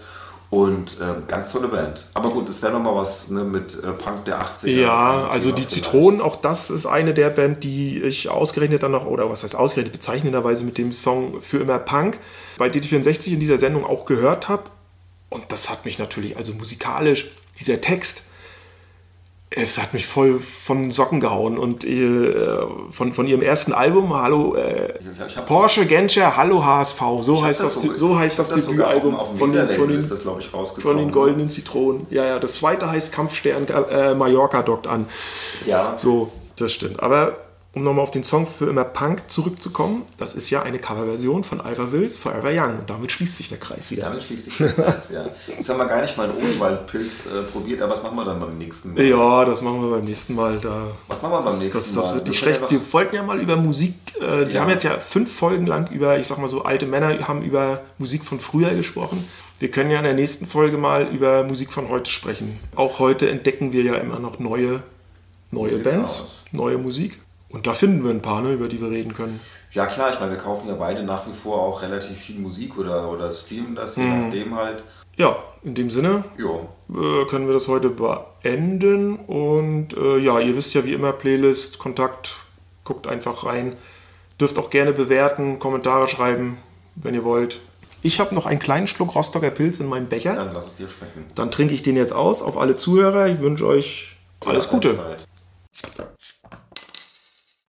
Und äh, ganz tolle Band. Aber gut, das wäre nochmal was ne, mit äh, Punk der 80er. Ja, also die. Zitronen, auch das ist eine der Band, die ich ausgerechnet dann noch, oder was heißt ausgerechnet, bezeichnenderweise mit dem Song Für immer Punk bei DT64 in dieser Sendung auch gehört habe. Und das hat mich natürlich, also musikalisch, dieser Text, es hat mich voll von Socken gehauen. Und äh, von, von ihrem ersten Album, Hallo äh, Ich- hab- Porsche Genscher, Hallo HSV, so heißt das, so- so heißt das sogar Debütalbum von den, von den das, ich, von den goldenen Zitronen. Ja, ja, das zweite heißt Kampfstern äh, Mallorca dockt an. Ja. So, das stimmt. Aber um nochmal auf den Song für immer Punk zurückzukommen, das ist ja eine Coverversion von Ira Wills Forever Young. Und damit schließt sich der Kreis wieder. Damit schließt sich der Kreis, ja. Jetzt haben wir gar nicht mal einen Odenwaldpilz äh, probiert, aber was machen wir dann beim nächsten Mal? Ja, das machen wir beim nächsten Mal. Da, Was machen wir beim das, nächsten das, das Mal? wird Wir nicht schlecht. Wir wollten ja mal über Musik, äh, wir Ja. haben jetzt ja fünf Folgen lang über, ich sag mal so, alte Männer haben über Musik von früher gesprochen. Wir können ja in der nächsten Folge mal über Musik von heute sprechen. Auch heute entdecken wir ja immer noch neue, neue Bands, aus. neue Musik. Und da finden wir ein paar, ne, über die wir reden können. Ja klar, ich meine, wir kaufen ja beide nach wie vor auch relativ viel Musik oder, oder streamen das, je Mhm. nachdem halt. Ja, in dem Sinne äh, können wir das heute beenden. Und äh, ja, ihr wisst ja wie immer, Playlist, Kontakt, guckt einfach rein. Dürft auch gerne bewerten, Kommentare schreiben, wenn ihr wollt. Ich habe noch einen kleinen Schluck Rostocker Pilz in meinem Becher. Dann lass es dir schmecken. Dann trinke ich den jetzt aus auf alle Zuhörer. Ich wünsche euch alles Gute. Zeit.